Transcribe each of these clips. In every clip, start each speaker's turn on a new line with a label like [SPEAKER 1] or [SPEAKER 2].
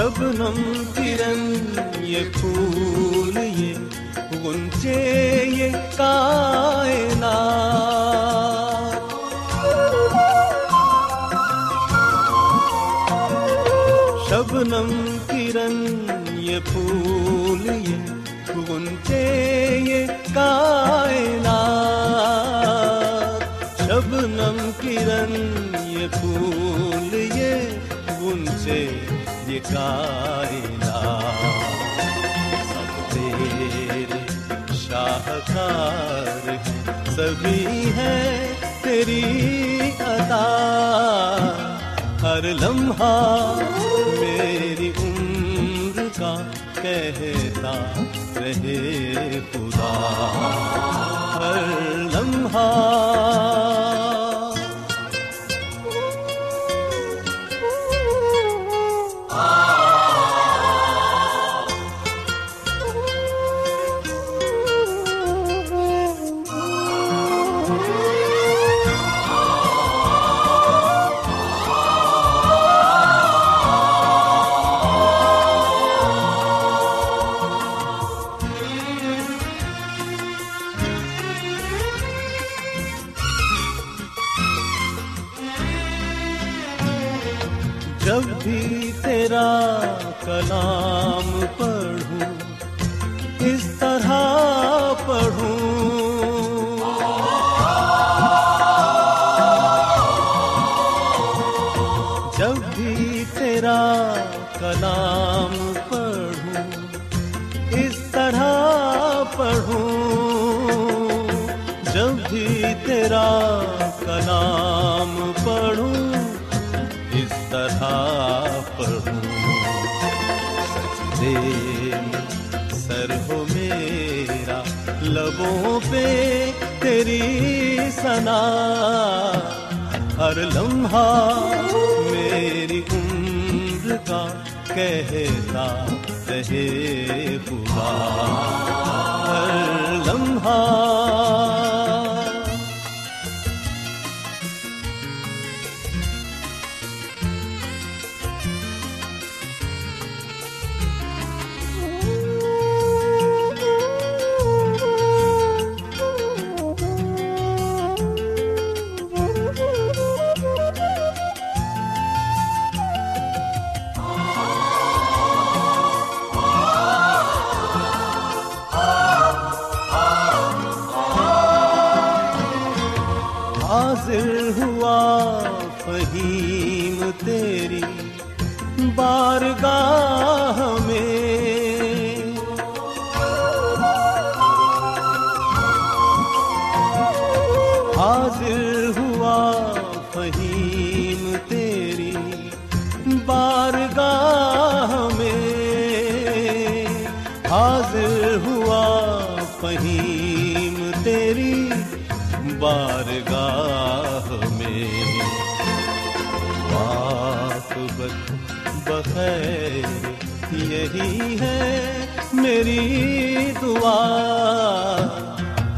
[SPEAKER 1] شبنم کرن یہ پھول یہ گنچے یہ کائنات شبنم کرن یہ پھول یہ گنچے یہ کائنات شبنم کرن یہ پھول یہ گنچے یہ سب تیرے شاہکار سبھی ہے تیری عطا۔ ہر لمحہ میری عمر کا کہتا رہے خدا۔ ہر لمحہ لبوں پہ تیری سنا ہر لمحہ میری عمر کا کہتا رہے خدا ہر لمحہ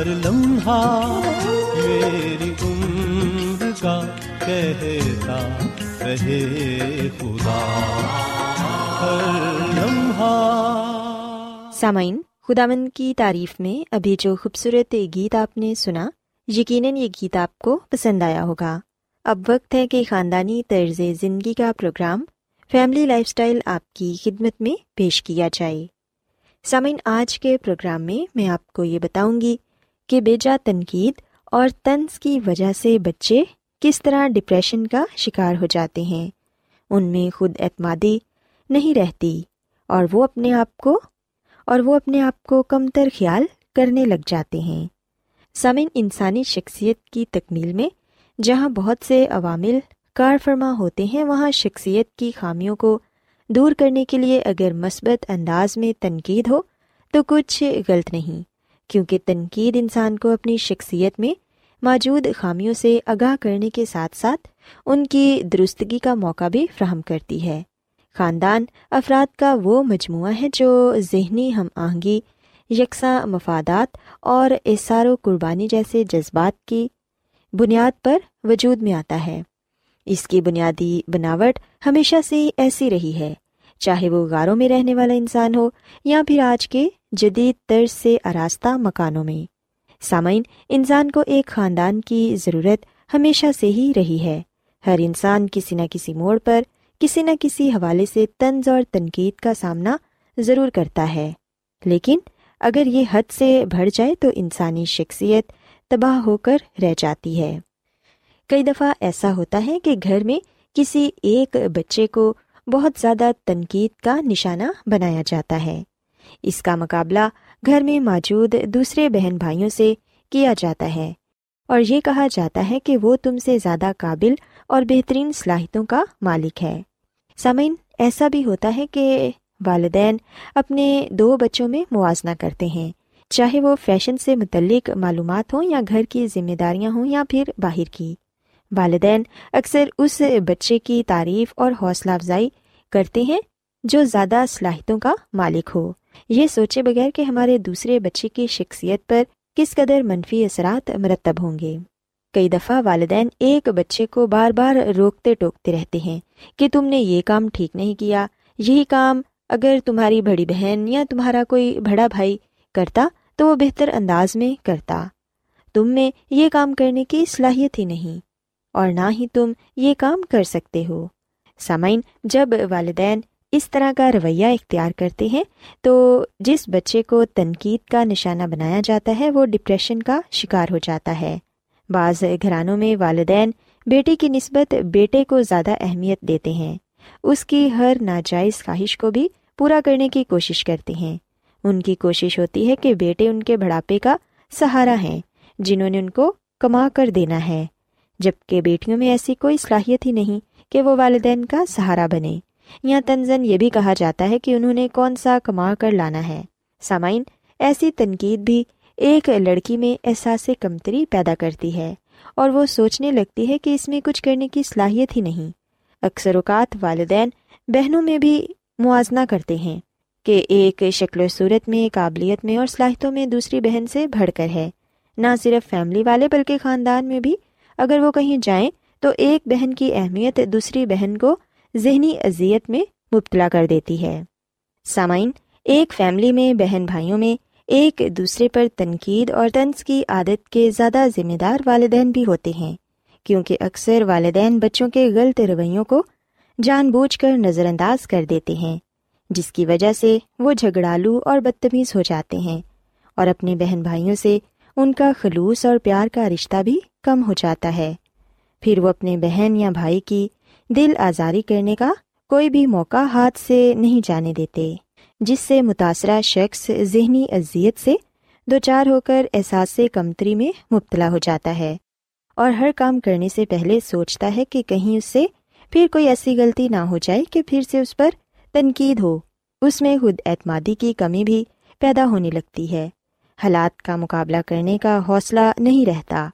[SPEAKER 1] ہر لمحہ، میری عمر کا کہتا رہے خدا۔ ہر لمحہ۔
[SPEAKER 2] سامعین، خداوند کی تعریف میں ابھی جو خوبصورت گیت آپ نے سنا، یقیناً یہ گیت آپ کو پسند آیا ہوگا۔ اب وقت ہے کہ خاندانی طرز زندگی کا پروگرام فیملی لائف سٹائل آپ کی خدمت میں پیش کیا جائے۔ سامعین، آج کے پروگرام میں میں آپ کو یہ بتاؤں گی کہ بیجا تنقید اور طنز کی وجہ سے بچے کس طرح ڈپریشن کا شکار ہو جاتے ہیں۔ ان میں خود اعتمادی نہیں رہتی اور وہ اپنے آپ کو اور وہ اپنے آپ کو کم تر خیال کرنے لگ جاتے ہیں۔ سمن انسانی شخصیت کی تکمیل میں جہاں بہت سے عوامل کار فرما ہوتے ہیں، وہاں شخصیت کی خامیوں کو دور کرنے کے لیے اگر مثبت انداز میں تنقید ہو تو کچھ غلط نہیں۔ کیونکہ تنقید انسان کو اپنی شخصیت میں موجود خامیوں سے آگاہ کرنے کے ساتھ ساتھ ان کی درستگی کا موقع بھی فراہم کرتی ہے۔ خاندان افراد کا وہ مجموعہ ہے جو ذہنی ہم آہنگی، یکساں مفادات اور احسار و قربانی جیسے جذبات کی بنیاد پر وجود میں آتا ہے۔ اس کی بنیادی بناوٹ ہمیشہ سے ایسی رہی ہے۔ چاہے وہ غاروں میں رہنے والا انسان ہو یا پھر آج کے جدید طرز سے آراستہ مکانوں میں۔ سامعین، انسان کو ایک خاندان کی ضرورت ہمیشہ سے ہی رہی ہے۔ ہر انسان کسی نہ کسی موڑ پر، کسی نہ کسی حوالے سے طنز اور تنقید کا سامنا ضرور کرتا ہے۔ لیکن اگر یہ حد سے بڑھ جائے تو انسانی شخصیت تباہ ہو کر رہ جاتی ہے۔ کئی دفعہ ایسا ہوتا ہے کہ گھر میں کسی ایک بچے کو بہت زیادہ تنقید کا نشانہ بنایا جاتا ہے۔ اس کا مقابلہ گھر میں موجود دوسرے بہن بھائیوں سے کیا جاتا ہے اور یہ کہا جاتا ہے کہ وہ تم سے زیادہ قابل اور بہترین صلاحیتوں کا مالک ہے۔ سامعین، ایسا بھی ہوتا ہے کہ والدین اپنے دو بچوں میں موازنہ کرتے ہیں، چاہے وہ فیشن سے متعلق معلومات ہوں یا گھر کی ذمہ داریاں ہوں یا پھر باہر کی۔ والدین اکثر اس بچے کی تعریف اور حوصلہ افزائی کرتے ہیں جو زیادہ صلاحیتوں کا مالک ہو۔ یہ سوچے بغیر کہ ہمارے دوسرے بچے کی شخصیت پر کس قدر منفی اثرات مرتب ہوں گے۔ کئی دفعہ والدین ایک بچے کو بار بار روکتے ٹوکتے رہتے ہیں کہ تم نے یہ کام ٹھیک نہیں کیا، یہی کام اگر تمہاری بڑی بہن یا تمہارا کوئی بڑا بھائی کرتا تو وہ بہتر انداز میں کرتا۔ تم میں یہ کام کرنے کی صلاحیت ہی نہیں، اور نہ ہی تم یہ کام کر سکتے ہو۔ سامعین، جب والدین اس طرح کا رویہ اختیار کرتے ہیں، تو جس بچے کو تنقید کا نشانہ بنایا جاتا ہے، وہ ڈپریشن کا شکار ہو جاتا ہے۔ بعض گھرانوں میں والدین بیٹے کی نسبت بیٹے کو زیادہ اہمیت دیتے ہیں۔ اس کی ہر ناجائز خواہش کو بھی پورا کرنے کی کوشش کرتے ہیں۔ ان کی کوشش ہوتی ہے کہ بیٹے ان کے بڑھاپے کا سہارا ہیں، جنہوں نے ان کو کما کر دینا ہے۔ جبکہ بیٹیوں میں ایسی کوئی صلاحیت ہی نہیں کہ وہ والدین کا سہارا بنے۔ یا تنزن یہ بھی کہا جاتا ہے کہ انہوں نے کون سا کما کر لانا ہے۔ سامعین، ایسی تنقید بھی ایک لڑکی میں احساس کمتری پیدا کرتی ہے اور وہ سوچنے لگتی ہے کہ اس میں کچھ کرنے کی صلاحیت ہی نہیں۔ اکثر اوقات والدین بہنوں میں بھی موازنہ کرتے ہیں کہ ایک شکل و صورت میں، قابلیت میں اور صلاحیتوں میں دوسری بہن سے بڑھ کر ہے۔ نہ صرف فیملی والے بلکہ خاندان میں بھی اگر وہ کہیں جائیں تو ایک بہن کی اہمیت دوسری بہن کو ذہنی اذیت میں مبتلا کر دیتی ہے۔ سامعین، ایک فیملی میں بہن بھائیوں میں ایک دوسرے پر تنقید اور طنز کی عادت کے زیادہ ذمہ دار والدین بھی ہوتے ہیں، کیونکہ اکثر والدین بچوں کے غلط رویوں کو جان بوجھ کر نظر انداز کر دیتے ہیں، جس کی وجہ سے وہ جھگڑالو اور بدتمیز ہو جاتے ہیں اور اپنے بہن بھائیوں سے ان کا خلوص اور پیار کا رشتہ بھی کم ہو جاتا ہے۔ پھر وہ اپنے بہن یا بھائی کی دل آزاری کرنے کا کوئی بھی موقع ہاتھ سے نہیں جانے دیتے، جس سے متاثرہ شخص ذہنی اذیت سے دو چار ہو کر احساس کمتری میں مبتلا ہو جاتا ہے۔ اور ہر کام کرنے سے پہلے سوچتا ہے کہ کہیں اس سے پھر کوئی ایسی غلطی نہ ہو جائے کہ پھر سے اس پر تنقید ہو۔ اس میں خود اعتمادی کی کمی بھی پیدا ہونے لگتی ہے۔ حالات کا مقابلہ کرنے کا حوصلہ نہیں رہتا۔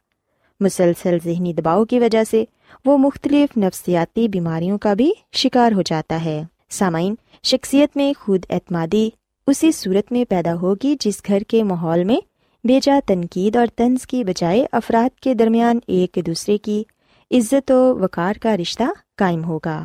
[SPEAKER 2] مسلسل ذہنی دباؤ کی وجہ سے وہ مختلف نفسیاتی بیماریوں کا بھی شکار ہو جاتا ہے۔ سامعین، شخصیت میں خود اعتمادی اسی صورت میں پیدا ہوگی جس گھر کے ماحول میں بیجا تنقید اور طنز کی بجائے افراد کے درمیان ایک دوسرے کی عزت و وقار کا رشتہ قائم ہوگا۔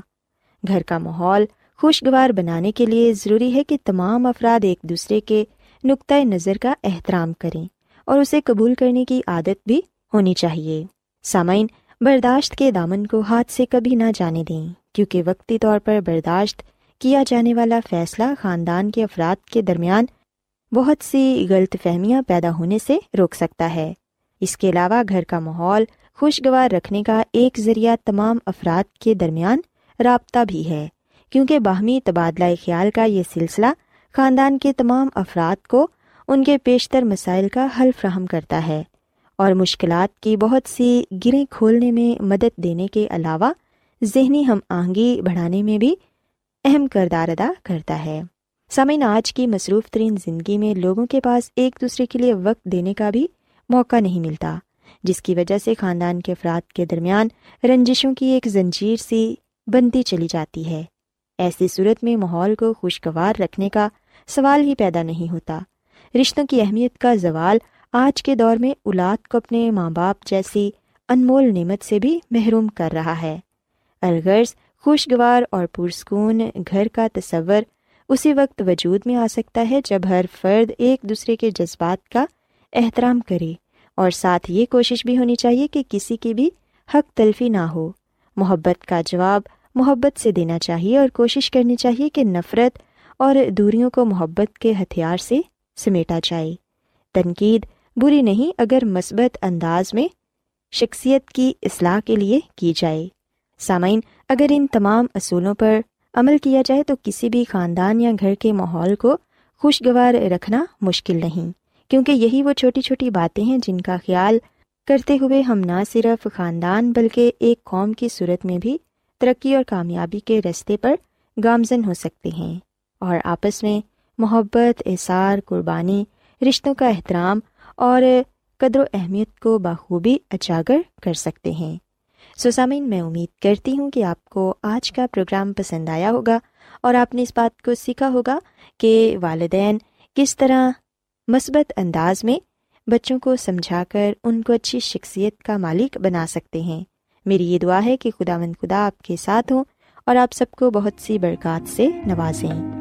[SPEAKER 2] گھر کا ماحول خوشگوار بنانے کے لیے ضروری ہے کہ تمام افراد ایک دوسرے کے نقطۂ نظر کا احترام کریں اور اسے قبول کرنے کی عادت بھی ہونی چاہیے۔ سامعین، برداشت کے دامن کو ہاتھ سے کبھی نہ جانے دیں، کیونکہ وقتی طور پر برداشت کیا جانے والا فیصلہ خاندان کے افراد کے درمیان بہت سی غلط فہمیاں پیدا ہونے سے روک سکتا ہے۔ اس کے علاوہ گھر کا ماحول خوشگوار رکھنے کا ایک ذریعہ تمام افراد کے درمیان رابطہ بھی ہے، کیونکہ باہمی تبادلہ خیال کا یہ سلسلہ خاندان کے تمام افراد کو ان کے بیشتر مسائل کا حل فراہم کرتا ہے۔ اور مشکلات کی بہت سی گریں کھولنے میں مدد دینے کے علاوہ ذہنی ہم آہنگی بڑھانے میں بھی اہم کردار ادا کرتا ہے۔ سامعین، آج کی مصروف ترین زندگی میں لوگوں کے پاس ایک دوسرے کے لیے وقت دینے کا بھی موقع نہیں ملتا، جس کی وجہ سے خاندان کے افراد کے درمیان رنجشوں کی ایک زنجیر سی بنتی چلی جاتی ہے۔ ایسی صورت میں ماحول کو خوشگوار رکھنے کا سوال ہی پیدا نہیں ہوتا۔ رشتوں کی اہمیت کا زوال آج کے دور میں اولاد کو اپنے ماں باپ جیسی انمول نعمت سے بھی محروم کر رہا ہے۔ الغرض خوشگوار اور پرسکون گھر کا تصور اسی وقت وجود میں آ سکتا ہے جب ہر فرد ایک دوسرے کے جذبات کا احترام کرے اور ساتھ یہ کوشش بھی ہونی چاہیے کہ کسی کی بھی حق تلفی نہ ہو۔ محبت کا جواب محبت سے دینا چاہیے اور کوشش کرنی چاہیے کہ نفرت اور دوریوں کو محبت کے ہتھیار سے سمیٹا جائے۔ تنقید بری نہیں اگر مثبت انداز میں شخصیت کی اصلاح کے لیے کی جائے۔ سامعین، اگر ان تمام اصولوں پر عمل کیا جائے تو کسی بھی خاندان یا گھر کے ماحول کو خوشگوار رکھنا مشکل نہیں، کیونکہ یہی وہ چھوٹی چھوٹی باتیں ہیں جن کا خیال کرتے ہوئے ہم نہ صرف خاندان بلکہ ایک قوم کی صورت میں بھی ترقی اور کامیابی کے رستے پر گامزن ہو سکتے ہیں۔ اور آپس میں محبت، احسار، قربانی، رشتوں کا احترام اور قدر و اہمیت کو بخوبی اجاگر کر سکتے ہیں۔ سوسامین میں امید کرتی ہوں کہ آپ کو آج کا پروگرام پسند آیا ہوگا اور آپ نے اس بات کو سیکھا ہوگا کہ والدین کس طرح مثبت انداز میں بچوں کو سمجھا کر ان کو اچھی شخصیت کا مالک بنا سکتے ہیں۔ میری یہ دعا ہے کہ خدا مند خدا آپ کے ساتھ ہوں اور آپ سب کو بہت سی برکات سے نوازیں۔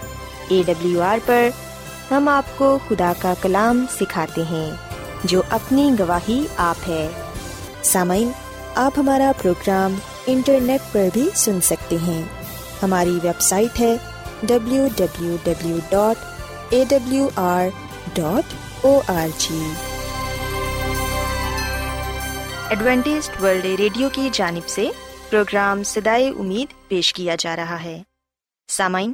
[SPEAKER 2] اے ڈبلیو آر پر ہم آپ کو خدا کا کلام سکھاتے ہیں، جو اپنی گواہی آپ ہے۔ سامعین، آپ ہمارا پروگرام انٹرنیٹ پر بھی سن سکتے ہیں۔ ہماری ویب سائٹ ہے W W W dot A W R dot O R G Adventist World Radio کی جانب سے پروگرام سدائے امید پیش کیا جا رہا ہے۔ سامعین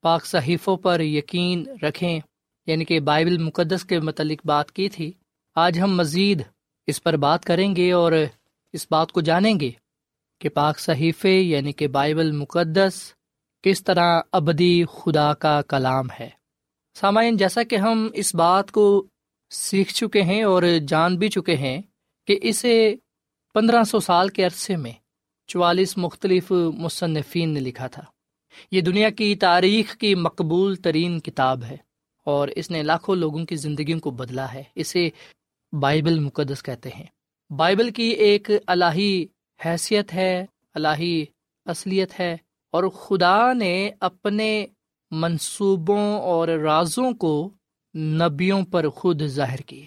[SPEAKER 3] پاک صحیفوں پر یقین رکھیں یعنی کہ بائبل مقدس کے متعلق بات کی تھی۔ آج ہم مزید اس پر بات کریں گے اور اس بات کو جانیں گے کہ پاک صحیفے یعنی کہ بائبل مقدس، کس طرح ابدی خدا کا کلام ہے۔ سامعین، جیسا کہ ہم اس بات کو سیکھ چکے ہیں اور جان بھی چکے ہیں کہ اسے پندرہ سو سال کے عرصے میں چوالیس مختلف مصنفین نے لکھا تھا۔ یہ دنیا کی تاریخ کی مقبول ترین کتاب ہے اور اس نے لاکھوں لوگوں کی زندگیوں کو بدلا ہے، اسے بائبل مقدس کہتے ہیں۔ بائبل کی ایک الہی حیثیت ہے، الہی اصلیت ہے اور خدا نے اپنے منصوبوں اور رازوں کو نبیوں پر خود ظاہر کیے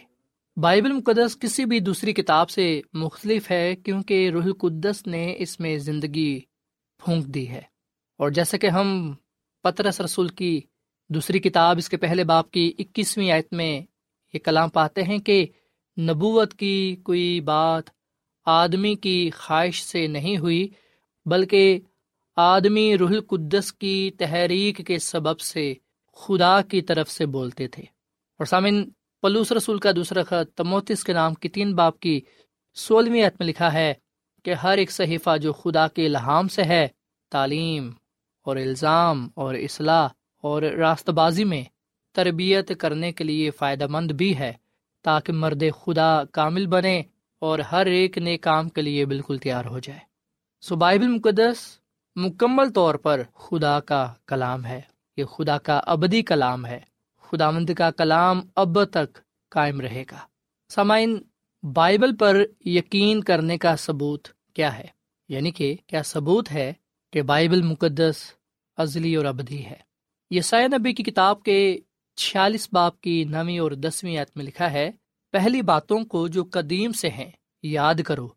[SPEAKER 3] بائبل مقدس کسی بھی دوسری کتاب سے مختلف ہے کیونکہ روح القدس نے اس میں زندگی پھونک دی ہے۔ اور جیسے کہ ہم پترس رسول کی دوسری کتاب، اس کے پہلے باپ کی اکیسویں آیت میں یہ کلام پاتے ہیں کہ نبوت کی کوئی بات آدمی کی خواہش سے نہیں ہوئی، بلکہ آدمی روح القدس کی تحریک کے سبب سے خدا کی طرف سے بولتے تھے۔ اور سامن پلوس رسول کا دوسرا خط تموتس کے نام کی تین باپ کی سولہویں عت میں لکھا ہے کہ ہر ایک صحیفہ جو خدا کے الہام سے ہے، تعلیم۔ اور الزام اور اصلاح اور راست بازی میں تربیت کرنے کے لیے فائدہ مند بھی ہے، تاکہ مرد خدا کامل بنے اور ہر ایک نئے کام کے لیے بالکل تیار ہو جائے۔ سو بائبل مقدس مکمل طور پر خدا کا کلام ہے۔ یہ خدا کا ابدی کلام ہے۔ خدا مند کا کلام اب تک قائم رہے گا۔ سامعین، بائبل پر یقین کرنے کا ثبوت کیا ہے؟ یعنی کہ کیا ثبوت ہے کہ بائبل مقدس ازلی اور ابدی ہے۔ یہ نبی کی کتاب کے چھیالیس باپ کی نویں اور دسویں عت میں لکھا ہے، پہلی باتوں کو جو قدیم سے ہیں، یاد کرو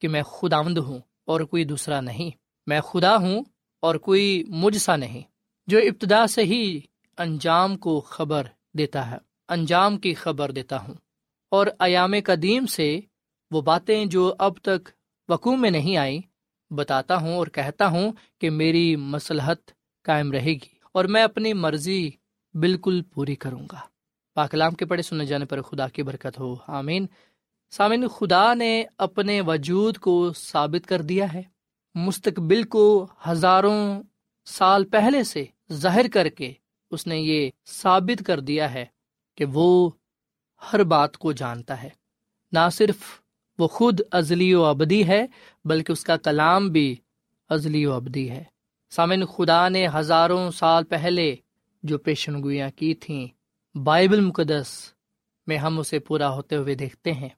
[SPEAKER 3] کہ میں خداوند ہوں اور کوئی دوسرا نہیں۔ میں خدا ہوں اور کوئی مجھ سا نہیں۔ جو ابتدا سے ہی انجام کو خبر دیتا ہے، انجام کی خبر دیتا ہوں۔ اور ایام قدیم سے وہ باتیں جو اب تک وقوع میں نہیں آئیں بتاتا ہوں اور کہتا ہوں کہ میری مسلحت قائم رہے گی اور میں اپنی مرضی بالکل پوری کروں گا۔ پاکلام کے پڑھے سنے جانے پر خدا کی برکت ہو۔ آمین۔ سامن خدا نے اپنے وجود کو ثابت کر دیا ہے۔ مستقبل کو ہزاروں سال پہلے سے ظاہر کر کے اس نے یہ ثابت کر دیا ہے کہ وہ ہر بات کو جانتا ہے۔ نہ صرف وہ خود ازلی و ابدی ہے، بلکہ اس کا کلام بھی ازلی و ابدی ہے۔ سامن خدا نے ہزاروں سال پہلے جو پیشن گوئیاں کی تھیں، بائبل مقدس میں ہم اسے پورا ہوتے ہوئے دیکھتے ہیں۔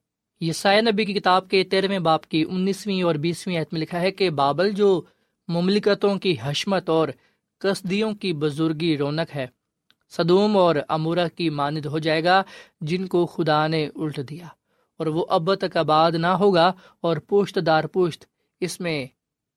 [SPEAKER 3] یہ نبی کی کتاب کے تیرہویں باپ کی انیسویں اور بیسویں عہت میں لکھا ہے کہ بابل جو مملکتوں کی حشمت اور کسدیوں کی بزرگی رونق ہے، صدوم اور امورا کی ماند ہو جائے گا، جن کو خدا نے الٹ دیا۔ اور وہ اب تک آباد نہ ہوگا اور پوشت دار پوشت اس میں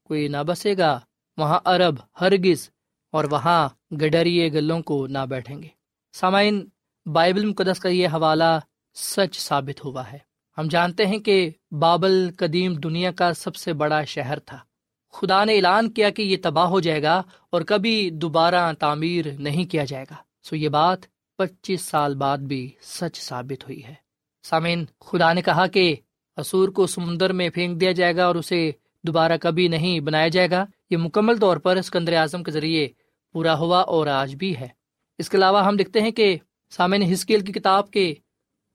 [SPEAKER 3] کوئی نہ بسے گا۔ وہاں عرب ہرگز اور وہاں گڈریے گلوں کو نہ بیٹھیں گے۔ سامعین، بائبل مقدس کا یہ حوالہ سچ ثابت ہوا ہے۔ ہم جانتے ہیں کہ بابل قدیم دنیا کا سب سے بڑا شہر تھا۔ خدا نے اعلان کیا کہ یہ تباہ ہو جائے گا اور کبھی دوبارہ تعمیر نہیں کیا جائے گا۔ سو یہ بات پچیس سال بعد بھی سچ ثابت ہوئی ہے۔ سامعین، خدا نے کہا کہ اسور کو سمندر میں پھینک دیا جائے گا اور اسے دوبارہ کبھی نہیں بنایا جائے گا۔ یہ مکمل طور پر اسکندر اعظم کے ذریعے پورا ہوا اور آج بھی ہے۔ اس کے علاوہ ہم دیکھتے ہیں کہ سامعین، ہسکیل کی کتاب کے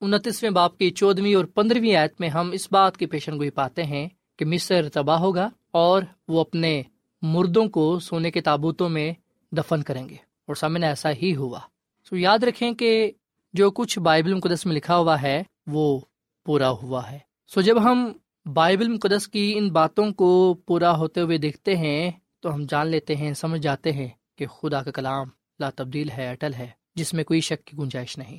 [SPEAKER 3] انتیسویں باپ کی چودہویں اور پندرہویں آیت میں ہم اس بات کی پیشن گوئی پاتے ہیں کہ مصر تباہ ہوگا اور وہ اپنے مردوں کو سونے کے تابوتوں میں دفن کریں گے۔ اور سامنے ایسا ہی ہوا۔ سو یاد رکھیں کہ جو کچھ بائبل مقدس میں لکھا ہوا ہے وہ پورا ہوا ہے۔ سو جب ہم بائبل مقدس کی ان باتوں کو پورا ہوتے ہوئے دیکھتے ہیں، تو ہم جان لیتے ہیں، سمجھ جاتے ہیں کہ خدا کا کلام لا تبدیل ہے، اٹل ہے، جس میں کوئی شک کی گنجائش نہیں۔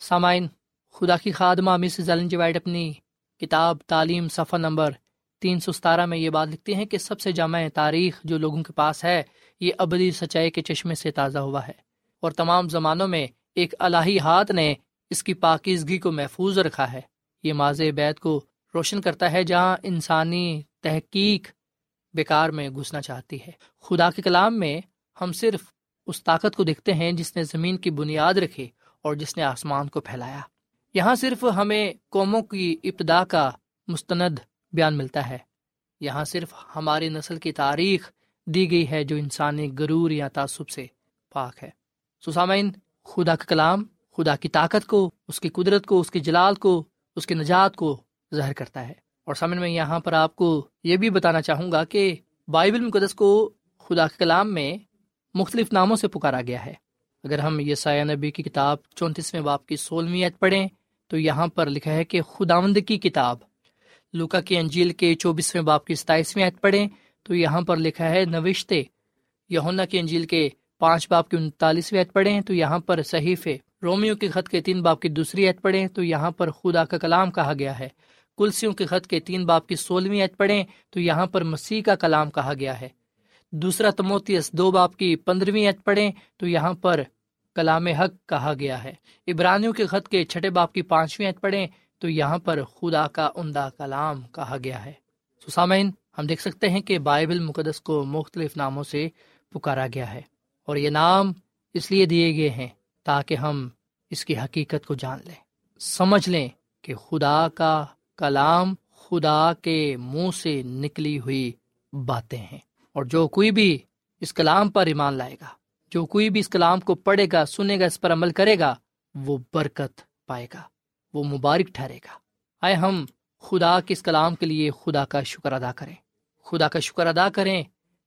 [SPEAKER 3] سامعین، خدا کی خادمہ مس جی وائٹ اپنی کتاب تعلیم صفحہ نمبر تین سو ستارہ میں یہ بات لکھتی ہیں کہ سب سے جامع تاریخ جو لوگوں کے پاس ہے، یہ ابدی سچائی کے چشمے سے تازہ ہوا ہے۔ اور تمام زمانوں میں ایک الہی ہاتھ نے اس کی پاکیزگی کو محفوظ رکھا ہے۔ یہ ماض بیت کو روشن کرتا ہے جہاں انسانی تحقیق بیکار میں گھسنا چاہتی ہے۔ خدا کے کلام میں ہم صرف اس طاقت کو دیکھتے ہیں جس نے زمین کی بنیاد رکھی اور جس نے آسمان کو پھیلایا۔ یہاں صرف ہمیں قوموں کی ابتدا کا مستند بیان ملتا ہے۔ یہاں صرف ہماری نسل کی تاریخ دی گئی ہے جو انسانی غرور یا تعصب سے پاک ہے۔ سسامین، خدا کا کلام خدا کی طاقت کو، اس کی قدرت کو، اس کی جلال کو، اس کی نجات کو ظاہر کرتا ہے۔ اور سامن میں یہاں پر آپ کو یہ بھی بتانا چاہوں گا کہ بائبل مقدس کو خدا کے کلام میں مختلف ناموں سے پکارا گیا ہے۔ اگر ہم یہ سایہ نبی کی کتاب چونتیسویں باپ کی سولہویں عید پڑھیں تو یہاں پر لکھا ہے کہ خداوند کی کتاب۔ لوکا کی انجیل کے چوبیسویں باپ کی ستائیسویں عید پڑھیں تو یہاں پر لکھا ہے نوشتے۔ یونا کی انجیل کے پانچ باپ کی انتالیسویں عید پڑھیں تو یہاں پر صحیح رومیو کے خط کے تین باپ کی دوسری عید پڑھیں تو یہاں پر خدا کا کلام کہا گیا ہے۔ کلسیوں کے خط کے تین باپ کی سولہویں عید پڑھیں تو یہاں پر مسیح کا کلام کہا گیا ہے۔ دوسرا تموتیس دو باپ کی پندرہویں عید پڑھیں تو یہاں پر کلام حق کہا گیا ہے۔ ابرانیوں کے خط کے چھٹے باپ کی پانچویں عید پڑھیں تو یہاں پر خدا کا عمدہ کلام کہا گیا ہے۔ سسامین ہم دیکھ سکتے ہیں کہ بائبل مقدس کو مختلف ناموں سے پکارا گیا ہے اور یہ نام اس لیے دیے گئے ہیں تاکہ ہم اس کی حقیقت کو جان لیں۔ سمجھ لیں کہ خدا کا کلام خدا کے منہ سے نکلی ہوئی باتیں ہیں اور جو کوئی بھی اس کلام پر ایمان لائے گا، جو کوئی بھی اس کلام کو پڑھے گا، سنے گا، اس پر عمل کرے گا، وہ برکت پائے گا، وہ مبارک ٹھہرے گا۔ آئے ہم خدا کے اس کلام کے لیے خدا کا شکر ادا کریں۔ خدا کا شکر ادا کریں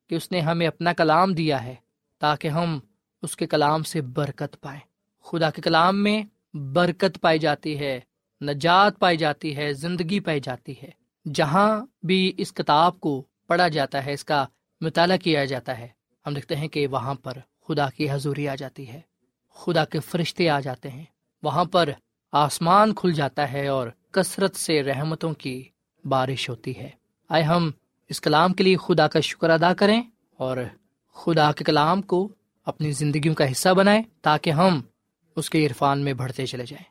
[SPEAKER 3] کہ اس نے ہمیں اپنا کلام دیا ہے تاکہ ہم اس کے کلام سے برکت پائیں خدا کے کلام میں برکت پائی جاتی ہے، نجات پائی جاتی ہے، زندگی پائی جاتی ہے۔ جہاں بھی اس کتاب کو پڑھا جاتا ہے، اس کا مطالعہ کیا جاتا ہے، ہم دیکھتے ہیں کہ وہاں پر خدا کی حضوری آ جاتی ہے، خدا کے فرشتے آ جاتے ہیں۔ وہاں پر آسمان کھل جاتا ہے اور کثرت سے رحمتوں کی بارش ہوتی ہے۔ آئے ہم اس کلام کے لیے خدا کا شکر ادا کریں اور خدا کے کلام کو اپنی زندگیوں کا حصہ بنائیں تاکہ ہم اس کے عرفان میں بڑھتے چلے جائیں۔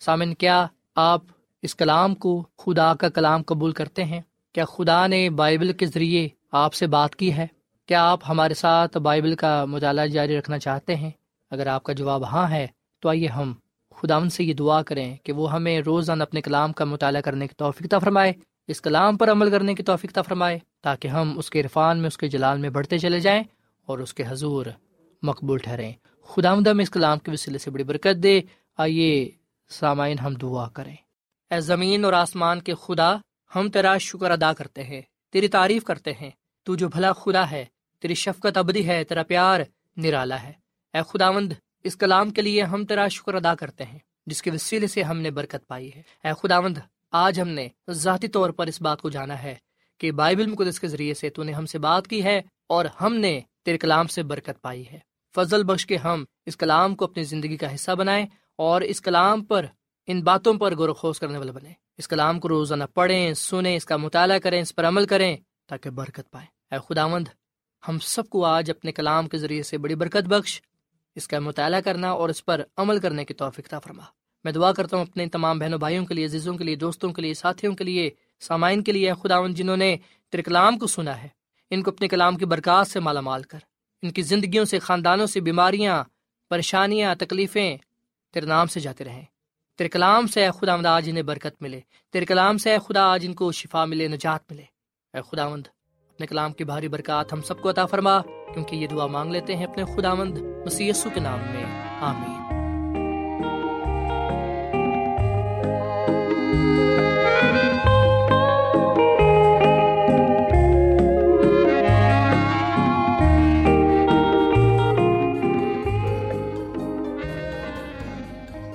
[SPEAKER 3] سامن، کیا آپ اس کلام کو خدا کا کلام قبول کرتے ہیں؟ کیا خدا نے بائبل کے ذریعے آپ سے بات کی ہے؟ کیا آپ ہمارے ساتھ بائبل کا مطالعہ جاری رکھنا چاہتے ہیں؟ اگر آپ کا جواب ہاں ہے، تو آئیے ہم خدا ان سے یہ دعا کریں کہ وہ ہمیں روزانہ اپنے کلام کا مطالعہ کرنے کی توفیقہ فرمائے، اس کلام پر عمل کرنے کی توفیقہ فرمائے، تاکہ ہم اس کے عرفان میں، اس کے جلال میں بڑھتے چلے جائیں اور اس کے حضور مقبول ٹھہریں۔ خدا ہم اس کلام کے وسیلے سے بڑی برکت دے۔ آئیے سامعین، ہم دعا کریں۔ اے زمین اور آسمان کے خدا، ہم تیرا شکر ادا کرتے ہیں، تیری تعریف کرتے ہیں۔ تو جو بھلا خدا ہے، تیری شفقت ابدی ہے، تیرا پیار نرالا ہے۔ اے خداوند، اس کلام کے لیے ہم تیرا شکر ادا کرتے ہیں، جس کے وسیلے سے ہم نے برکت پائی ہے۔ اے خداوند، آج ہم نے ذاتی طور پر اس بات کو جانا ہے کہ بائبل مقدس کے ذریعے سے تو نے ہم سے بات کی ہے اور ہم نے تیرے کلام سے برکت پائی ہے۔ فضل بخش کے ہم اس کلام کو اپنی زندگی کا حصہ بنائیں اور اس کلام پر ان باتوں پر غور و خوش کرنے والے بنے اس کلام کو روزانہ پڑھیں، سنیں، اس کا مطالعہ کریں، اس پر عمل کریں تاکہ برکت پائیں۔ اے خداوند، ہم سب کو آج اپنے کلام کے ذریعے سے بڑی برکت بخش، اس کا مطالعہ کرنا اور اس پر عمل کرنے کی توفیق فرما۔ میں دعا کرتا ہوں اپنے تمام بہنوں، بھائیوں کے لیے، عزیزوں کے لیے، دوستوں کے لیے، ساتھیوں کے لیے، سامعین کے لیے خداون جنہوں نے تیرے کلام کو سنا ہے، ان کو اپنے کلام کی برکات سے مالا مال کر۔ ان کی زندگیوں سے، خاندانوں سے بیماریاں، پریشانیاں، تکلیفیں تیرے نام سے جاتے رہیں۔ تیرے کلام سے اے خدا مند آج انہیں برکت ملے۔ تیرے کلام سے اے خدا آج ان کو شفا ملے، نجات ملے۔ اے خدا مند اپنے کلام کی بھاری برکات ہم سب کو عطا فرما، کیونکہ یہ دعا مانگ لیتے ہیں اپنے خدا مند مسی کے نام میں۔ آمین۔